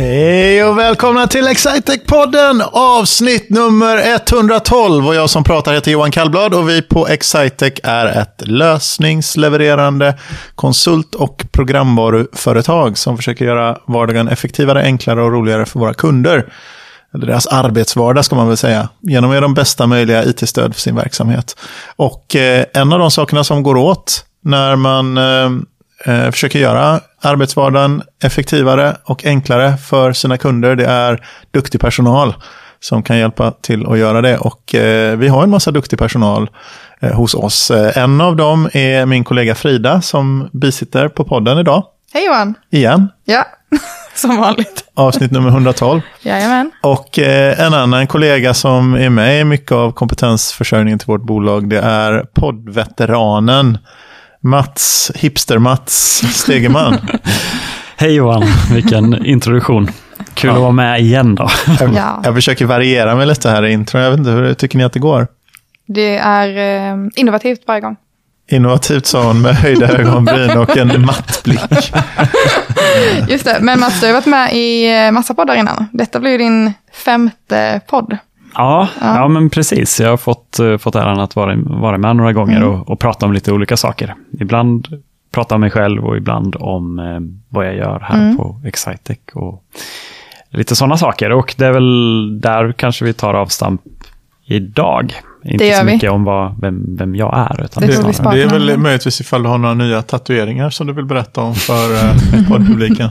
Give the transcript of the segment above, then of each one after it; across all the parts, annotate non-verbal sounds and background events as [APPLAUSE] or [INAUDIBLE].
Hej och välkomna till Excitec-podden avsnitt nummer 112. Och jag som pratar heter Johan Kallblad och vi på Excitec är ett lösningslevererande konsult och programvaruföretag som försöker göra vardagen effektivare, enklare och roligare för våra kunder. Eller deras arbetsvardag ska man väl säga. Genom att ge dem bästa möjliga it-stöd för sin verksamhet. Och eh, en av de sakerna som går åt när man eh, eh, försöker göra arbetsvardagen effektivare och enklare för sina kunder. Det är duktig personal som kan hjälpa till att göra det. Och eh, vi har en massa duktig personal eh, hos oss. Eh, en av dem är min kollega Frida som bisitter på podden idag. Hej Johan! Igen. Ja, [LAUGHS] som vanligt. Avsnitt nummer 112. Jajamän. Och eh, en annan kollega som är med i mycket av kompetensförsörjningen till vårt bolag, det är poddveteranen Mats, hipster-Mats Stegeman. [LAUGHS] Hej Johan, vilken introduktion. Kul ja. att vara med igen då. Jag, ja. jag försöker variera mig lite här i intro. Jag vet inte, hur tycker ni att det går? Det är eh, innovativt varje gång. Innovativt sa hon med höjda ögonbryn och en matt blick. [LAUGHS] Just det, men Mats, du har varit med i eh, massa poddar innan. Detta blir din femte podd. Ja, ja. ja men precis. Jag har fått, uh, fått äran att vara, vara med några gånger mm. och, och, prata om lite olika saker. Ibland prata om mig själv och ibland om uh, vad jag gör här mm. på Excitec. Och lite sådana saker. Och det är väl där kanske vi tar avstamp idag. Inte så mycket vi. om vad, vem, vem jag är. Utan det, det, det är väl möjligtvis ifall du har några nya tatueringar som du vill berätta om för uh, [LAUGHS] poddpubliken.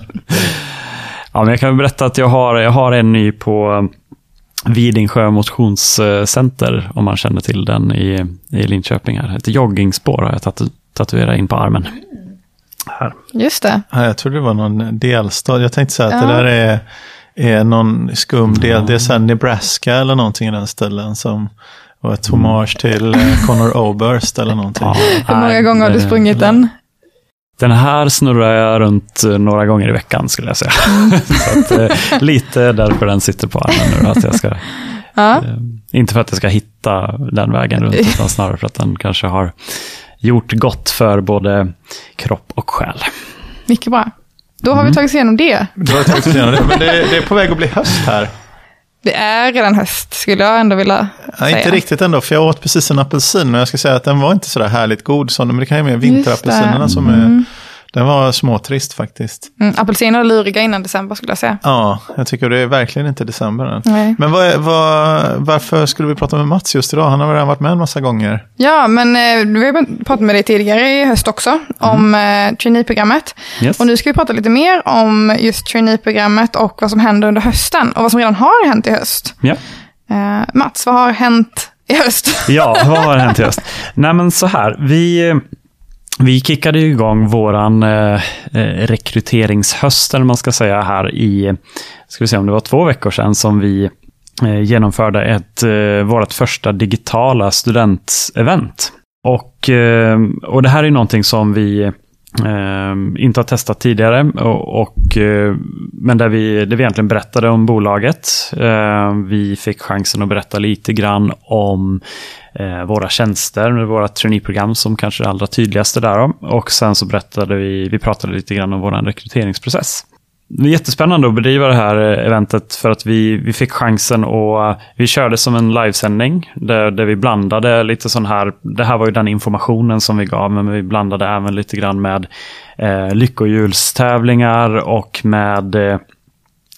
ja, men jag kan berätta att jag har, jag har en ny på Vidingsjö motionscenter, om man känner till den i, i Linköping. Här. Ett joggingspår har jag tatu tatuerat in på armen. Här. Just det. Ja, jag trodde det var någon delstat. Jag tänkte säga att ja. det där är, är någon skum del. Ja. Det är så Nebraska eller någonting i den ställen som var ett hommage till eh, Connor [LAUGHS] Oberst eller någonting. Ja, Hur många gånger har du sprungit den? Den här snurrar jag runt eh, några gånger i veckan skulle jag säga. [LAUGHS] så att, eh, lite därför den sitter på armen nu. Att jag ska, [LAUGHS] ja. eh, inte för att jag ska hitta den vägen runt, [LAUGHS] utan snarare för att den kanske har gjort gott för både kropp och själ. Mycket bra. Då har mm. vi tagit oss igenom det. Då har tagit oss igenom det, men det, det är på väg att bli höst här. Det är redan höst, skulle jag ändå vilja säga. inte riktigt ändå, för jag åt precis en apelsin, men jag ska säga att den var inte så där härligt god. Så, men det kan ju med vinterapelsinerna som är mm. Den var småtrist faktiskt. Mm, apelsiner är luriga innan december skulle jag säga. Ja, jag tycker det är verkligen inte december än. Nej. Men vad, vad, varför skulle vi prata med Mats just idag? Han har redan varit med en massa gånger. Ja, men eh, vi har pratat med dig tidigare i höst också mm. om eh, traineeprogrammet. Yes. Och nu ska vi prata lite mer om just traineeprogrammet och vad som händer under hösten och vad som redan har hänt i höst. Ja. Eh, Mats, vad har hänt i höst? ja, vad har hänt i höst? [LAUGHS] Nej, men så här. Vi vi kickade igång våran eh, eh rekryteringshöst, eller man ska säga, här i, ska vi se om det var två veckor sedan, som vi eh, genomförde ett, eh, vårt första digitala studentevent. Och, eh, och det här är någonting som vi Ehm, inte har testat tidigare. Och, och eh, men där vi, där vi egentligen berättade om bolaget. Eh, vi fick chansen att berätta lite grann om eh, våra tjänster, våra traineeprogram som kanske är det allra tydligaste där. Och sen så berättade vi, vi pratade lite grann om vår rekryteringsprocess. Det är jättespännande att bedriva det här eh, eventet för att vi, vi fick chansen och eh, vi körde som en livesändning där, där vi blandade lite sån här, det här var ju den informationen som vi gav, men vi blandade även lite grann med eh, lyckohjulstävlingar och med, eh,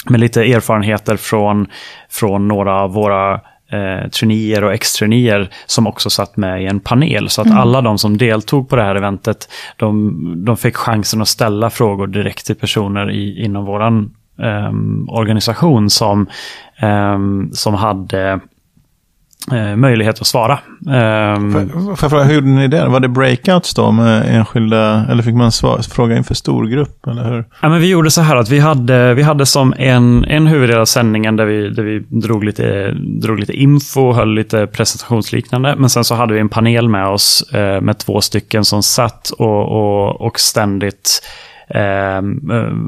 med lite erfarenheter från, från några av våra eh, traineer och ex-traineer som också satt med i en panel. Så att mm. alla de som deltog på det här eventet, de, de fick chansen att ställa frågor direkt till personer i, inom vår eh, organisation som, eh, som hade eh, möjlighet att svara. Um, får jag fråga, hur gjorde ni det? Var det breakouts då med enskilda, eller fick man svara, fråga inför storgrupp? Eller hur? Ja, men vi gjorde så här att vi hade, vi hade som en, en huvuddel av sändningen där vi, där vi drog, lite, drog lite info, höll lite presentationsliknande. Men sen så hade vi en panel med oss eh, med två stycken som satt och, och, och ständigt eh,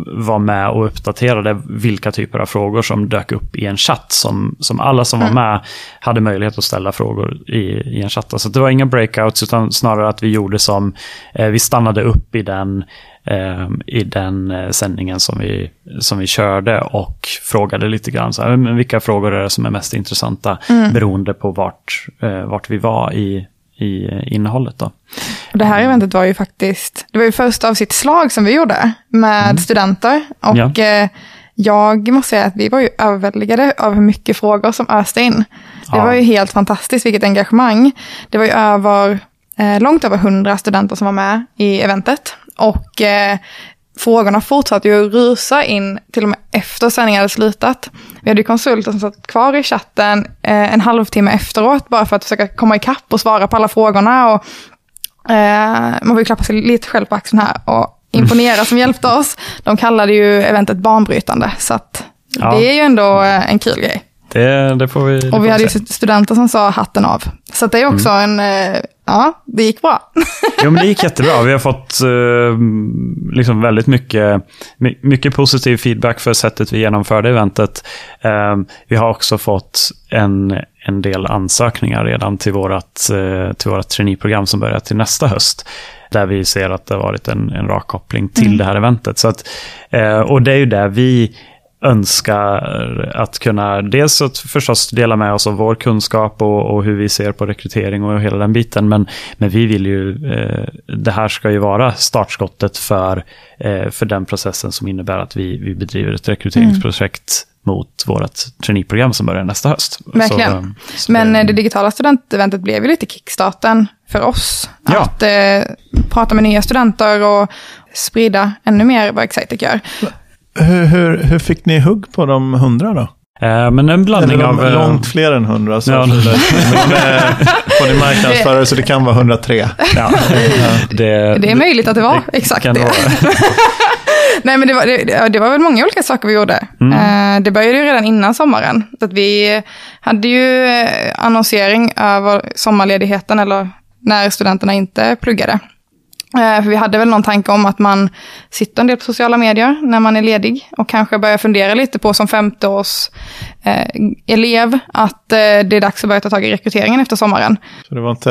var med och uppdaterade vilka typer av frågor som dök upp i en chatt. Som, som alla som mm. var med hade möjlighet att ställa frågor i, i en chatt. Så det var inga breakouts utan snarare att vi gjorde som, eh, vi stannade upp i den eh, i den eh, sändningen som vi, som vi körde och frågade lite grann så här, men vilka frågor är det som är mest intressanta mm. beroende på vart, eh, vart vi var i, i innehållet. Då. Det här eventet var ju faktiskt, det var ju först av sitt slag som vi gjorde med mm. studenter. Och ja. Eh, jag måste säga att vi var ju överväldigade av hur mycket frågor som öste in. Det ja. var ju helt fantastiskt, vilket engagemang. Det var ju över, eh, långt över hundra studenter som var med i eventet. Och eh, frågorna fortsatte ju att rusa in till och med efter sändningen hade slutat. Vi hade ju konsulter som satt kvar i chatten eh, en halvtimme efteråt bara för att försöka komma ikapp och svara på alla frågorna. Och, eh, man vill klappa sig lite själv på axeln här och imponera som hjälpte oss. De kallade ju eventet banbrytande, så att ja. det är ju ändå eh, en kul grej. Det, det får vi, det och vi hade ju studenter som sa hatten av. Så det är också mm. en, eh, ja, det gick bra. [LAUGHS] jo, men det gick jättebra. Vi har fått uh, liksom väldigt mycket, mycket positiv feedback för sättet vi genomförde eventet. Uh, vi har också fått en, en del ansökningar redan till vårt, uh, till vårt traineeprogram som börjar till nästa höst där vi ser att det har varit en, en rak koppling till mm. det här eventet. Så att, och det är ju där vi önskar att kunna dels att förstås dela med oss av vår kunskap och, och, hur vi ser på rekrytering och hela den biten. Men, men vi vill ju, eh, det här ska ju vara startskottet för, eh, för den processen som innebär att vi, vi bedriver ett rekryteringsprojekt mm. mot vårt traineeprogram som börjar nästa höst. Verkligen. Så, så men det, eh, det digitala studenteventet blev ju lite kickstarten för oss. Ja. Att eh, prata med nya studenter och sprida ännu mer vad Excitec gör. Hur, hur, hur fick ni hugg på de hundra då? Eh, men en blandning Eller av... Eh, långt fler än hundra. Så ja. [LAUGHS] på din marknadsförare, så det kan vara 103. Ja. Det, det är möjligt att det var det exakt det. [LAUGHS] Nej, men det var, det, det, var väl många olika saker vi gjorde. Mm. Eh, det började ju redan innan sommaren. Så att vi hade ju annonsering över sommarledigheten, eller när studenterna inte pluggade. Eh, för vi hade väl någon tanke om att man sitter en del på sociala medier när man är ledig och kanske börjar fundera lite på som femte års elev att eh, det är dags att börja ta tag i rekryteringen efter sommaren. Så det var inte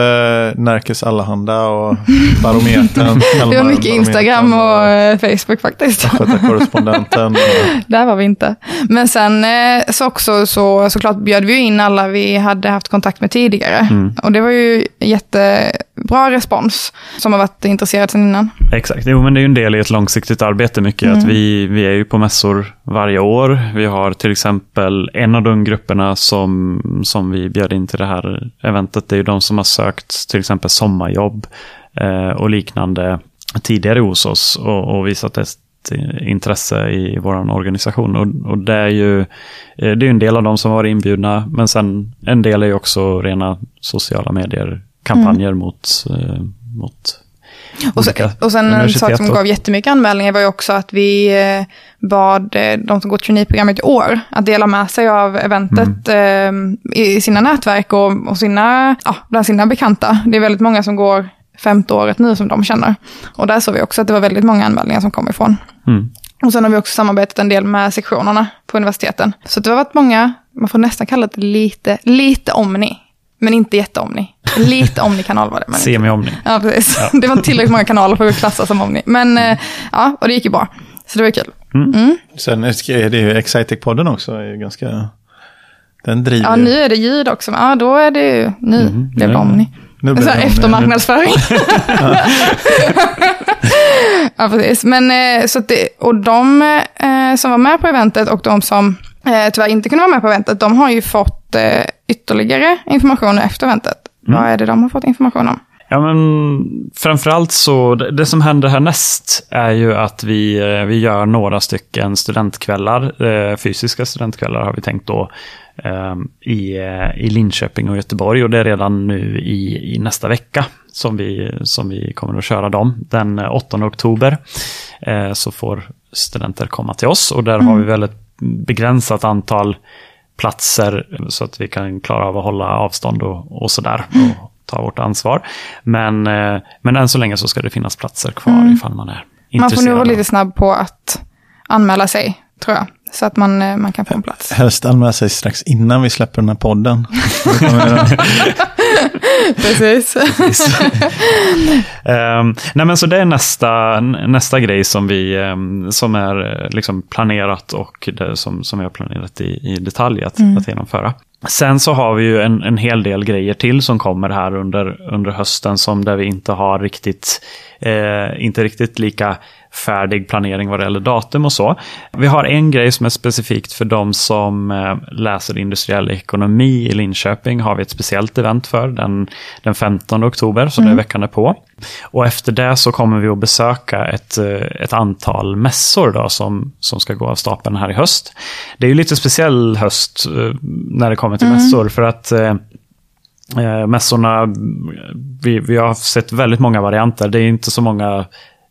Närkes Allehanda och [LAUGHS] Barometern? det var mycket Instagram och, och eh, Facebook faktiskt. korrespondenten. [LAUGHS] Där var vi inte. Men sen eh, så också så såklart bjöd vi in alla vi hade haft kontakt med tidigare. Mm. Och det var ju jättebra respons som har varit intresserad sedan innan. Exakt, jo men det är ju en del i ett långsiktigt arbete mycket. Mm. Att vi, vi är ju på mässor varje år. Vi har till exempel en av de grupperna som, som vi bjöd in till det här eventet. Det är ju de som har sökt till exempel sommarjobb eh, och liknande tidigare hos oss och, och visat ett intresse i vår organisation. Och, och, det är ju eh, det är en del av dem som var inbjudna, men sen en del är ju också rena sociala medier, kampanjer mm. mot, eh, mot och sen, och sen en sak som gav jättemycket anmälningar var ju också att vi eh, bad eh, de som går traineeprogrammet i år att dela med sig av eventet mm. i sina nätverk och, och sina, ja, bland sina bekanta. Det är väldigt många som går femte året nu som de känner. Och där såg vi också att det var väldigt många anmälningar som kom ifrån. Mm. Och sen har vi också samarbetat en del med sektionerna på universiteten. Så det har varit många, man får nästan kalla det lite, lite omni. Men inte jätteomni. Lite omni-kanal var det. Semi-omni. Ja, precis. Ja. [LAUGHS] Det var tillräckligt många kanaler för att klassa som omni. Men mm. ja, och det gick ju bra. Så det var kul. Mm. Mm. Sen är det ju Excitec-podden också. Är ganska, den driver Ja, nu är det ljud också. Ja, då är det ju, nu mm. blev det omni. Nu blev det eftermarknadsföring. [LAUGHS] [LAUGHS] ja, precis. Men eh, så det, och de eh, som var med på eventet och de som eh, tyvärr inte kunde vara med på eventet, de har ju fått eh, ytterligare information efter eventet. Mm. Vad är det de har fått information om? Ja, men framförallt så, det, som händer härnäst är ju att vi, eh, vi gör några stycken studentkvällar, eh, fysiska studentkvällar har vi tänkt då, eh, i, i Linköping och Göteborg och det är redan nu i, i nästa vecka som vi, som vi kommer att köra dem. Den 8 oktober så får studenter komma till oss och där mm. har vi väldigt begränsat antal platser så att vi kan klara av att hålla avstånd och, och sådär. Och ta vårt ansvar. Men, eh, men än så länge så ska det finnas platser kvar mm. ifall man är Man får nog vara lite snabb på att anmäla sig, tror jag. Så att man, eh, man kan få en plats. Helst anmäla sig strax innan vi släpper den här podden. [LAUGHS] Precis. Precis. um, nej men så det är nästa, nästa grej som, vi, um, som är liksom planerat och som, som vi har planerat i, i detalj att, mm. att genomföra. Sen så har vi ju en, en hel del grejer till som kommer här under, under hösten som där vi inte har riktigt, eh, inte riktigt lika färdig planering vad det gäller datum och så. Vi har en grej som är specifikt för de som eh, läser industriell ekonomi i Linköping. har vi ett speciellt event för den, den 15 oktober, så mm. det är veckan på. Och efter det så kommer vi att besöka ett, eh, ett antal mässor då, som, som ska gå av stapeln här i höst. Det är ju lite speciell höst eh, när det kommer till mm. mässor för att eh, mässorna, vi, vi har sett väldigt många varianter. Det är inte så många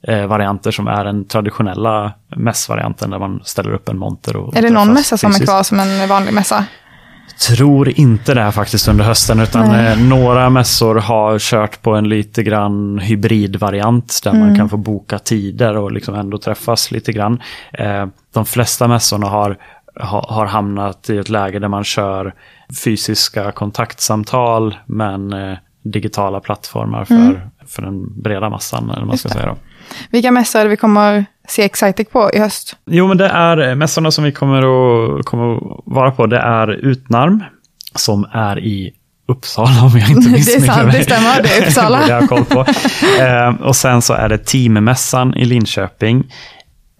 eh, varianter som är den traditionella mässvarianten där man ställer upp en monter. Och är det någon mässa som är kvar som en vanlig mässa? tror inte det här faktiskt under hösten, utan eh, några mässor har kört på en lite grann hybridvariant där mm. man kan få boka tider och liksom ändå träffas lite grann. Eh, de flesta mässorna har, ha, har hamnat i ett läge där man kör fysiska kontaktsamtal men eh, digitala plattformar för, mm. för den breda massan. Eller man ska säga då. Vilka mässor är det vi kommer se Excitec på i höst? Jo, men det är mässorna som vi kommer att, kommer att vara på. Det är Utnarm som är i Uppsala om jag inte missminner [LAUGHS] mig. Det är sant, det stämmer. Det är Uppsala. [LAUGHS] det har jag koll på. Eh, och sen så är det Teammässan i Linköping.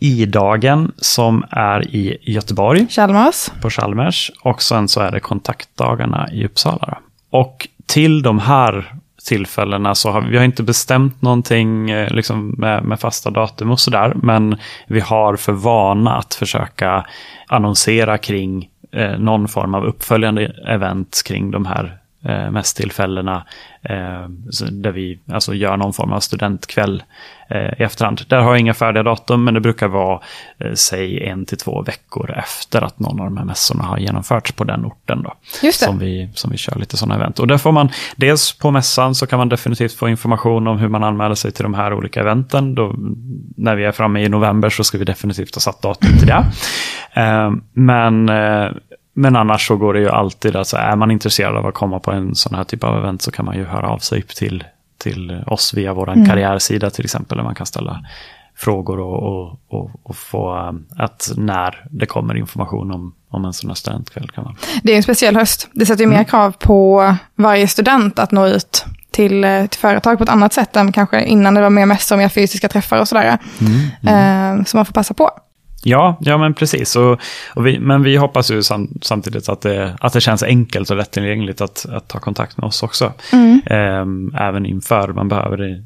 I-dagen som är i Göteborg. Chalmers. På Chalmers. Och sen så är det kontaktdagarna i Uppsala. Och till de här tillfällena så har vi har inte bestämt någonting eh, liksom, med, med fasta datum och sådär. Men vi har för vana att försöka annonsera kring eh, någon form av uppföljande event kring de här eh, mässtillfällena eh, där vi alltså gör någon form av studentkväll eh, i efterhand. Där har jag inga färdiga datum, men det brukar vara, eh, säg en till två veckor efter att någon av de här mässorna har genomförts på den orten. Då, Som, vi, som vi kör lite sådana event. Och där får man, dels på mässan så kan man definitivt få information om hur man anmäler sig till de här olika eventen. Då, när vi är framme i november så ska vi definitivt ha satt datum till det. Eh, men eh, men annars så går det ju alltid, alltså är man intresserad av att komma på en sån här typ av event så kan man ju höra av sig till, till oss via vår mm. karriärsida till exempel, där man kan ställa frågor och, och, och, och få um, att när det kommer information om, om en sån här studentkväll. Kan man. Det är en speciell höst. Det sätter ju mm. mer krav på varje student att nå ut till, eh, till företag på ett annat sätt än kanske innan det var mer mässor, mer fysiska träffar och sådär. Mm. Mm. Eh, så man får passa på. Ja, ja men precis. Och, och vi, men vi hoppas ju sam, samtidigt att det, att det känns enkelt och lättillgängligt att, att ta kontakt med oss också. Mm. Ehm, även inför. Man behöver,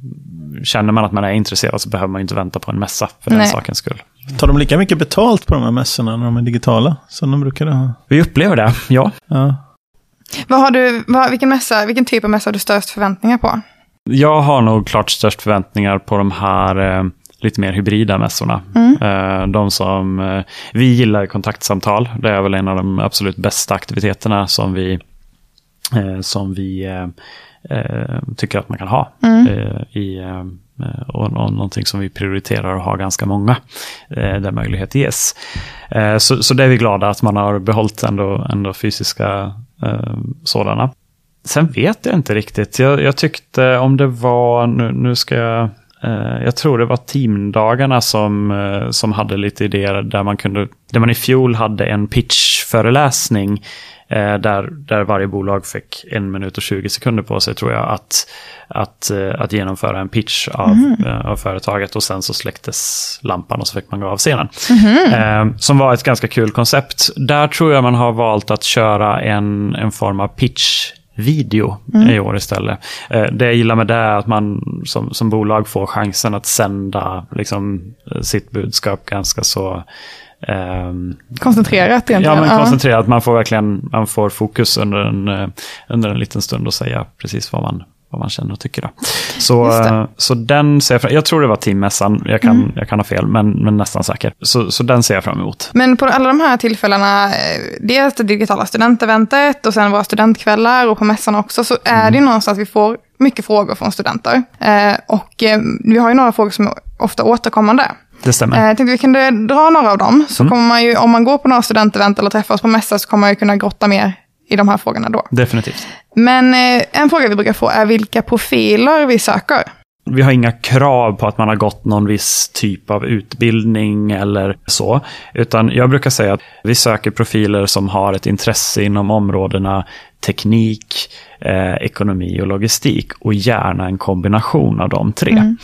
känner man att man är intresserad så behöver man inte vänta på en mässa för Nej. den sakens skull. Tar de lika mycket betalt på de här mässorna när de är digitala som de brukar ha? Vi upplever det, ja. ja. Vad har du, vad, vilken, mässa, vilken typ av mässa har du störst förväntningar på? Jag har nog klart störst förväntningar på de här eh, lite mer hybrida mässorna. Mm. Eh, de som, eh, vi gillar kontaktsamtal. Det är väl en av de absolut bästa aktiviteterna som vi, eh, som vi tycker att man kan ha. Mm. I, och någonting som vi prioriterar och har ganska många där möjlighet ges. Så, så det är vi glada att man har behållit ändå, ändå fysiska sådana. Sen vet jag inte riktigt. Jag, jag tyckte om det var, nu, nu ska jag jag tror det var teamdagarna som, eh, som hade lite idéer där man kunde, där man i fjol hade en pitchföreläsning eh, där, där varje bolag fick en minut och 20 sekunder på sig tror jag att, att, att genomföra en pitch av, mm. av företaget och sen så släcktes lampan och så fick man gå av scenen. Mm. Som var ett ganska kul koncept. Där tror jag man har valt att köra en, en form av pitch video mm. i år istället. Eh, det jag gillar med det är att man som, som bolag får chansen att sända liksom, sitt budskap ganska så Um, koncentrerat egentligen. Ja, men koncentrerat. Man får verkligen man får fokus under en, eh, under en liten stund och säga precis vad man, vad man känner och tycker. Då. Så, så den ser jag fram Jag tror det var teammässan, jag kan, mm. jag kan ha fel, men, men nästan säker. Så, så den ser jag fram emot. Men på alla de här tillfällena, eh, dels det digitala studenteventet och sen våra studentkvällar och på mässan också, så är mm. det ju någonstans vi får mycket frågor från studenter. Eh, och eh, vi har ju några frågor som är ofta återkommande. Det stämmer. Jag tänkte vi kunde dra några av dem. Så mm. kommer man ju, om man går på några studentevent eller träffar oss på mässa så kommer man ju kunna grotta mer i de här frågorna då. Definitivt. Men en fråga vi brukar få är vilka profiler vi söker. Vi har inga krav på att man har gått någon viss typ av utbildning eller så. Utan jag brukar säga att vi söker profiler som har ett intresse inom områdena teknik, eh, ekonomi och logistik. Och gärna en kombination av de tre. Mm.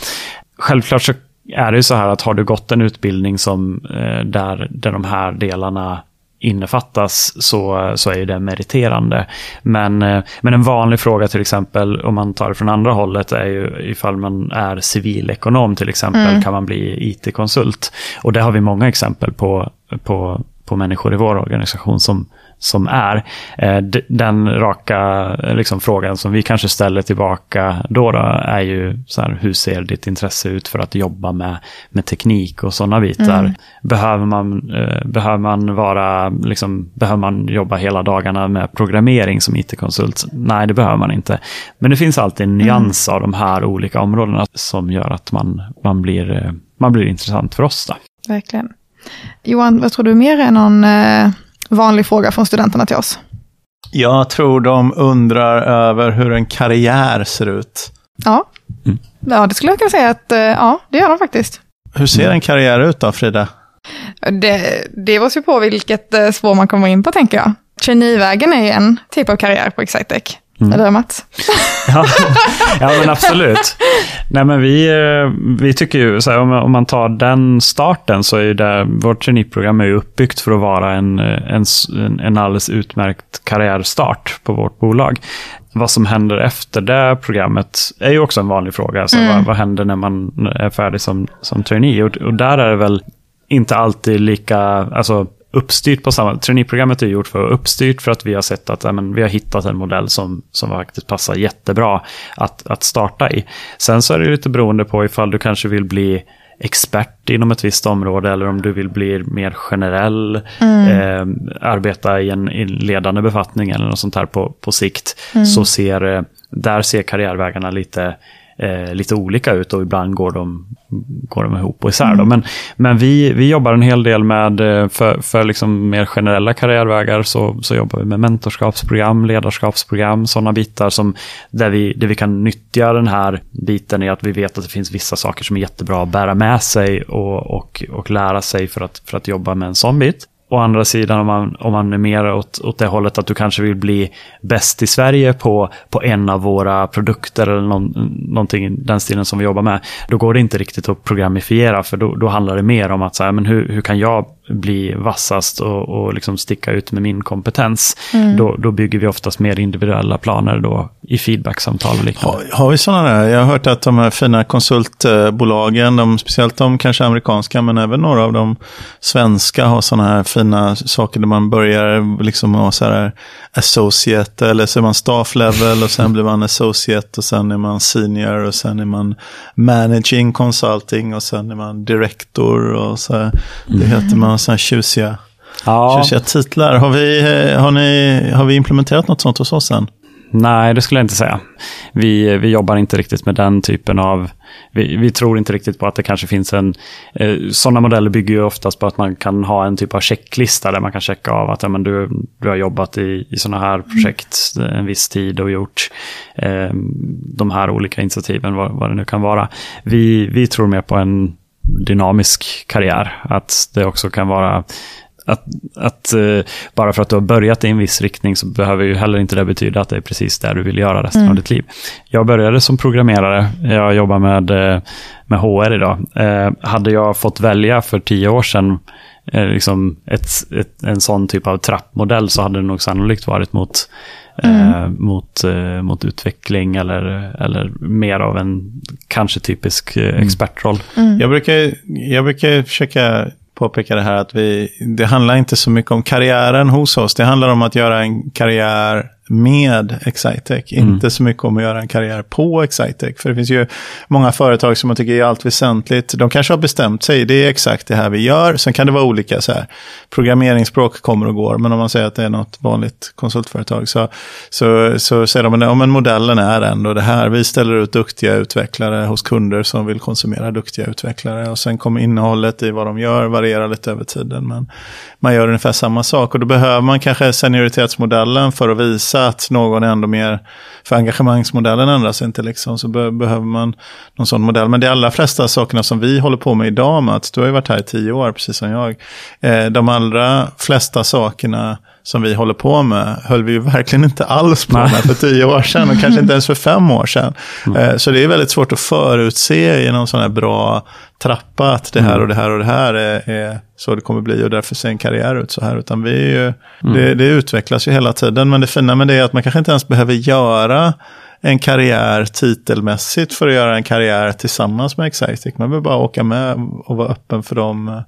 Självklart så är det ju så här att har du gått en utbildning som eh, där, där de här delarna innefattas så, så är det meriterande. Men, eh, men en vanlig fråga till exempel om man tar det från andra hållet är ju ifall man är civilekonom till exempel mm. kan man bli IT-konsult. Och det har vi många exempel på, på, på människor i vår organisation som, som är. Eh, den raka liksom, frågan som vi kanske ställer tillbaka då, då är ju så här, hur ser ditt intresse ut för att jobba med, med teknik och sådana bitar? Mm. Behöver, man, eh, behöver man vara, liksom, behöver man jobba hela dagarna med programmering som it-konsult? Nej, det behöver man inte. Men det finns alltid en nyans mm. av de här olika områdena som gör att man, man, blir, eh, man blir intressant för oss. Då. Verkligen. Johan, vad tror du mer är någon eh vanlig fråga från studenterna till oss. Jag tror de undrar över hur en karriär ser ut. Ja, mm. ja det skulle jag kunna säga att eh, ja, det gör de faktiskt. Hur ser en karriär ut då, Frida? Det, det beror ju på vilket eh, spår man kommer in på, tänker jag. Traineevägen är ju en typ av karriär på Excitec. Mm. Eller Mats? ja, ja, men absolut. Nej, men vi, eh, vi tycker ju, så här, om, man tar den starten så är det, vårt traineeprogram är uppbyggt för att vara en, en, en alldeles utmärkt karriärstart på vårt bolag. Vad som händer efter det programmet är ju också en vanlig fråga. Alltså, mm. vad, vad händer när man är färdig som, som trainee? Och, och där är det väl inte alltid lika, alltså uppstyrt på samma... Traineeprogrammet är gjort för uppstyrt för att vi har sett att ja, vi har hittat en modell som, som faktiskt passar jättebra att, att starta i. Sen så är det lite beroende på ifall du kanske vill bli expert inom ett visst område eller om du vill bli mer generell, mm. eh, arbeta i en, i ledande befattning eller något sånt här på, på sikt, mm. så ser, eh, där ser karriärvägarna lite eh, lite olika ut och ibland går de, går de ihop och isär. Mm. Men, men vi, vi jobbar en hel del med, eh, för, för liksom mer generella karriärvägar så, så jobbar vi med mentorskapsprogram, ledarskapsprogram, sådana bitar som, där, vi, där vi kan nyttja den här biten i att vi vet att det finns vissa saker som är jättebra att bära med sig och, och, och lära sig för att, för att jobba med en sån bit. Å andra sidan om man, om man är mer åt, åt det hållet att du kanske vill bli bäst i Sverige på, på en av våra produkter eller någon, någonting i den stilen som vi jobbar med. Då går det inte riktigt att programifiera för då, då handlar det mer om att så här, men hur, hur kan jag bli vassast och, och liksom sticka ut med min kompetens. Mm. Då, då bygger vi oftast mer individuella planer då i feedbacksamtal och liknande. Har, har vi sådana där? Jag har hört att de här fina konsultbolagen, de, speciellt de kanske amerikanska, men även några av de svenska har sådana här fina saker där man börjar liksom ha så här associate eller så är man staff level och sen blir man associate och sen är man senior och sen är man managing consulting och sen är man director och så. Här. Det mm. heter man sådana tjusiga, ja. tjusiga titlar. Har vi, eh, har, ni, har vi implementerat något sånt hos oss än? Nej, det skulle jag inte säga. Vi, vi jobbar inte riktigt med den typen av... Vi, vi tror inte riktigt på att det kanske finns en... Eh, sådana modeller bygger ju oftast på att man kan ha en typ av checklista där man kan checka av att ja, men du, du har jobbat i, i sådana här projekt en viss tid och gjort eh, de här olika initiativen, vad, vad det nu kan vara. Vi, vi tror mer på en dynamisk karriär. Att det också kan vara att, att uh, bara för att du har börjat i en viss riktning så behöver ju heller inte det betyda att det är precis det du vill göra resten mm. av ditt liv. Jag började som programmerare, jag jobbar med, uh, med HR idag. Uh, hade jag fått välja för tio år sedan liksom ett, ett, en sån typ av trappmodell så hade det nog sannolikt varit mot Mm. Eh, mot, eh, mot utveckling eller, eller mer av en kanske typisk eh, mm. expertroll. Mm. Jag, brukar, jag brukar försöka påpeka det här att vi, det handlar inte så mycket om karriären hos oss. Det handlar om att göra en karriär med Excitec. Mm. Inte så mycket om att göra en karriär på Excitec. För det finns ju många företag som man tycker är allt väsentligt. De kanske har bestämt sig, det är exakt det här vi gör. Sen kan det vara olika så här. Programmeringsspråk kommer och går, men om man säger att det är något vanligt konsultföretag så, så, så säger de ja, modellen är ändå det här. Vi ställer ut duktiga utvecklare hos kunder som vill konsumera duktiga utvecklare. Och sen kommer innehållet i vad de gör variera lite över tiden. Men man gör ungefär samma sak och då behöver man kanske senioritetsmodellen för att visa att någon är ändå mer, för engagemangsmodellen ändras inte liksom, så be behöver man någon sån modell. Men de allra flesta sakerna som vi håller på med idag, Mats, du har ju varit här i tio år, precis som jag, eh, de allra flesta sakerna som vi håller på med höll vi ju verkligen inte alls på med för tio år sedan och kanske inte ens för fem år sedan. Mm. Så det är väldigt svårt att förutse i någon sån här bra trappa att det här mm. och det här och det här är, är så det kommer bli och därför ser en karriär ut så här. Utan vi ju, mm. det, det, utvecklas ju hela tiden. Men det fina med det är att man kanske inte ens behöver göra en karriär titelmässigt för att göra en karriär tillsammans med Excitic. Man behöver bara åka med och vara öppen för de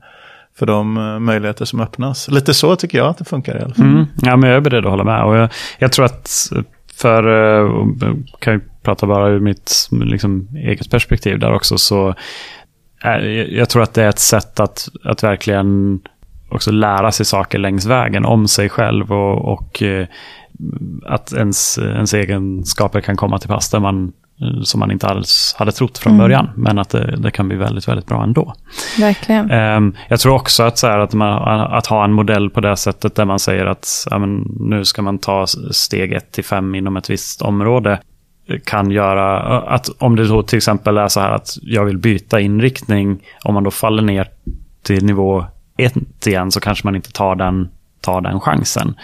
för de eh, möjligheter som öppnas. Lite så tycker jag att det funkar i alla fall. Mm. Ja, men jag är beredd att hålla med. Och jag, jag tror att eh, för, eh, kan ju prata bara ur mitt liksom, eget perspektiv där också, så jag tror att det är ett sätt att, att verkligen också lära sig saker längs vägen om sig själv och, och att ens, ens egenskaper kan komma till pass där man som man inte alls hade trott från mm. början. Men att det, det, kan bli väldigt, väldigt bra ändå. Verkligen. Um, jag tror också att, så här, att, man, att ha en modell på det sättet där man säger att ja, men, nu ska man ta steg 1 till 5 inom ett visst område kan göra att om det då till exempel är så här att jag vill byta inriktning, om man då faller ner till nivå 1 igen så kanske man inte tar den, tar den chansen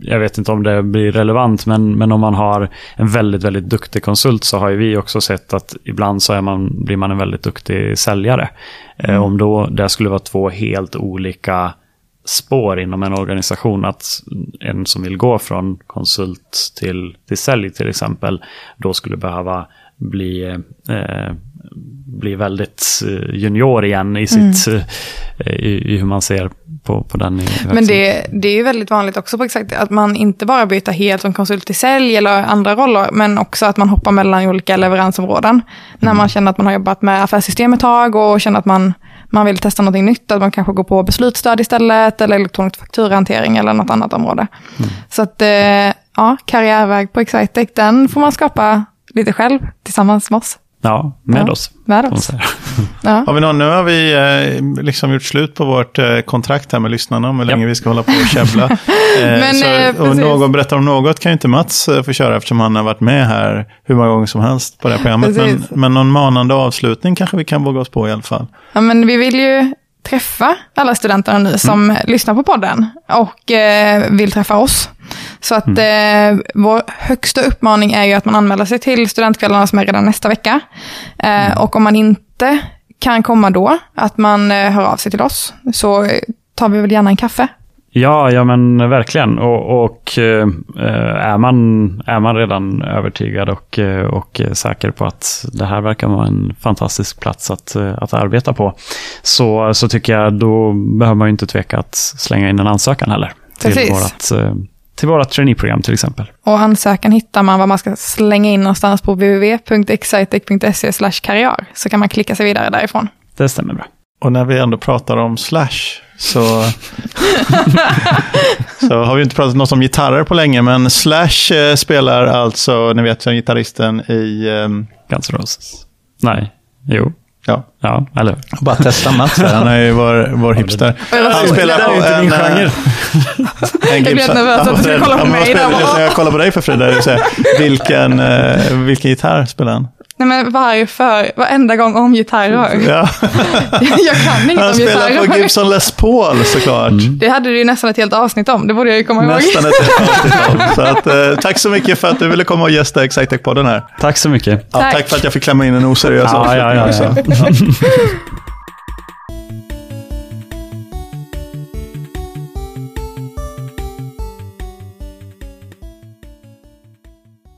jag vet inte om det blir relevant, men, men om man har en väldigt, väldigt duktig konsult så har ju vi också sett att ibland så är man, blir man en väldigt duktig säljare. Eh, mm. om då det skulle vara två helt olika spår inom en organisation, att en som vill gå från konsult till, till sälj till exempel, då skulle behöva bli eh, blir väldigt eh, junior igen i, sitt, mm. Eh, i, i, hur man ser på, på den. Men det, det är ju väldigt vanligt också på exakt att man inte bara byter helt från konsult till sälj eller andra roller, men också att man hoppar mellan olika leveransområden. Mm. När man känner att man har jobbat med affärssystem ett tag och känner att man, man vill testa någonting nytt, att man kanske går på beslutsstöd istället eller elektronisk fakturahantering eller något annat område. Mm. Så att, eh, ja, karriärväg på Excitec, den får man skapa lite själv tillsammans med oss. Ja, med ja, oss. Med oss. [LAUGHS] Ja. Har vi någon, nu har vi eh, liksom gjort slut på vårt eh, kontrakt här med lyssnarna om hur länge vi ska hålla på och käbbla. [LAUGHS] Eh, Men, så, eh, och någon berättar om något kan ju inte Mats få köra eftersom han har varit med här hur många gånger som helst på det här programmet. Men, men någon manande avslutning kanske vi kan våga oss på i alla fall. Ja, men vi vill ju träffa alla studenterna nu som mm. lyssnar på podden och eh, vill träffa oss. Så att mm. eh, vår högsta uppmaning är ju att man anmäler sig till studentkvällarna som är redan nästa vecka. Eh, mm. Och om man inte kan komma då, att man eh, hör av sig till oss, så tar vi väl gärna en kaffe. Ja, ja men verkligen. Och, och äh, är, man, är man redan övertygad och, eh, och säker på att det här verkar vara en fantastisk plats att, att arbeta på, så, så tycker jag då behöver man inte tveka att slänga in en ansökan heller. Till vårt, till vårt traineeprogram till exempel. Och ansökan hittar man vad man ska slänga in någonstans på www.excitec.se karriär. Så kan man klicka sig vidare därifrån. Det stämmer bra. Och när vi ändå pratar om Slash så, [LAUGHS] så har vi inte pratat något om gitarrer på länge, men Slash eh, spelar alltså, ni vet, som gitarristen i... Um... Guns N' Roses. Nej, jo. Ja. ja, eller Bara testa Mats Han är ju vår, vår hipster. Han spelar på en... Min genre. en jag blev nervös att du skulle kolla på mig. Jag kollar på dig för Frida. Vilken, uh, vilken gitarr spelar han? Nej men varför? Varenda gång om gitarrer. Ja. [LAUGHS] jag kan inget Han om gitarrer. Han spelar på Gibson Les Paul såklart. Mm. Det hade du ju nästan ett helt avsnitt om, det borde jag ju komma ihåg. Nästan ett helt [LAUGHS] avsnitt om. Så att, eh, tack så mycket för att du ville komma och gästa Excitec-podden här. Tack så mycket. Ja, tack. tack. för att jag fick klämma in en oseriös ja, avslutning ja, ja, ja. också. [LAUGHS]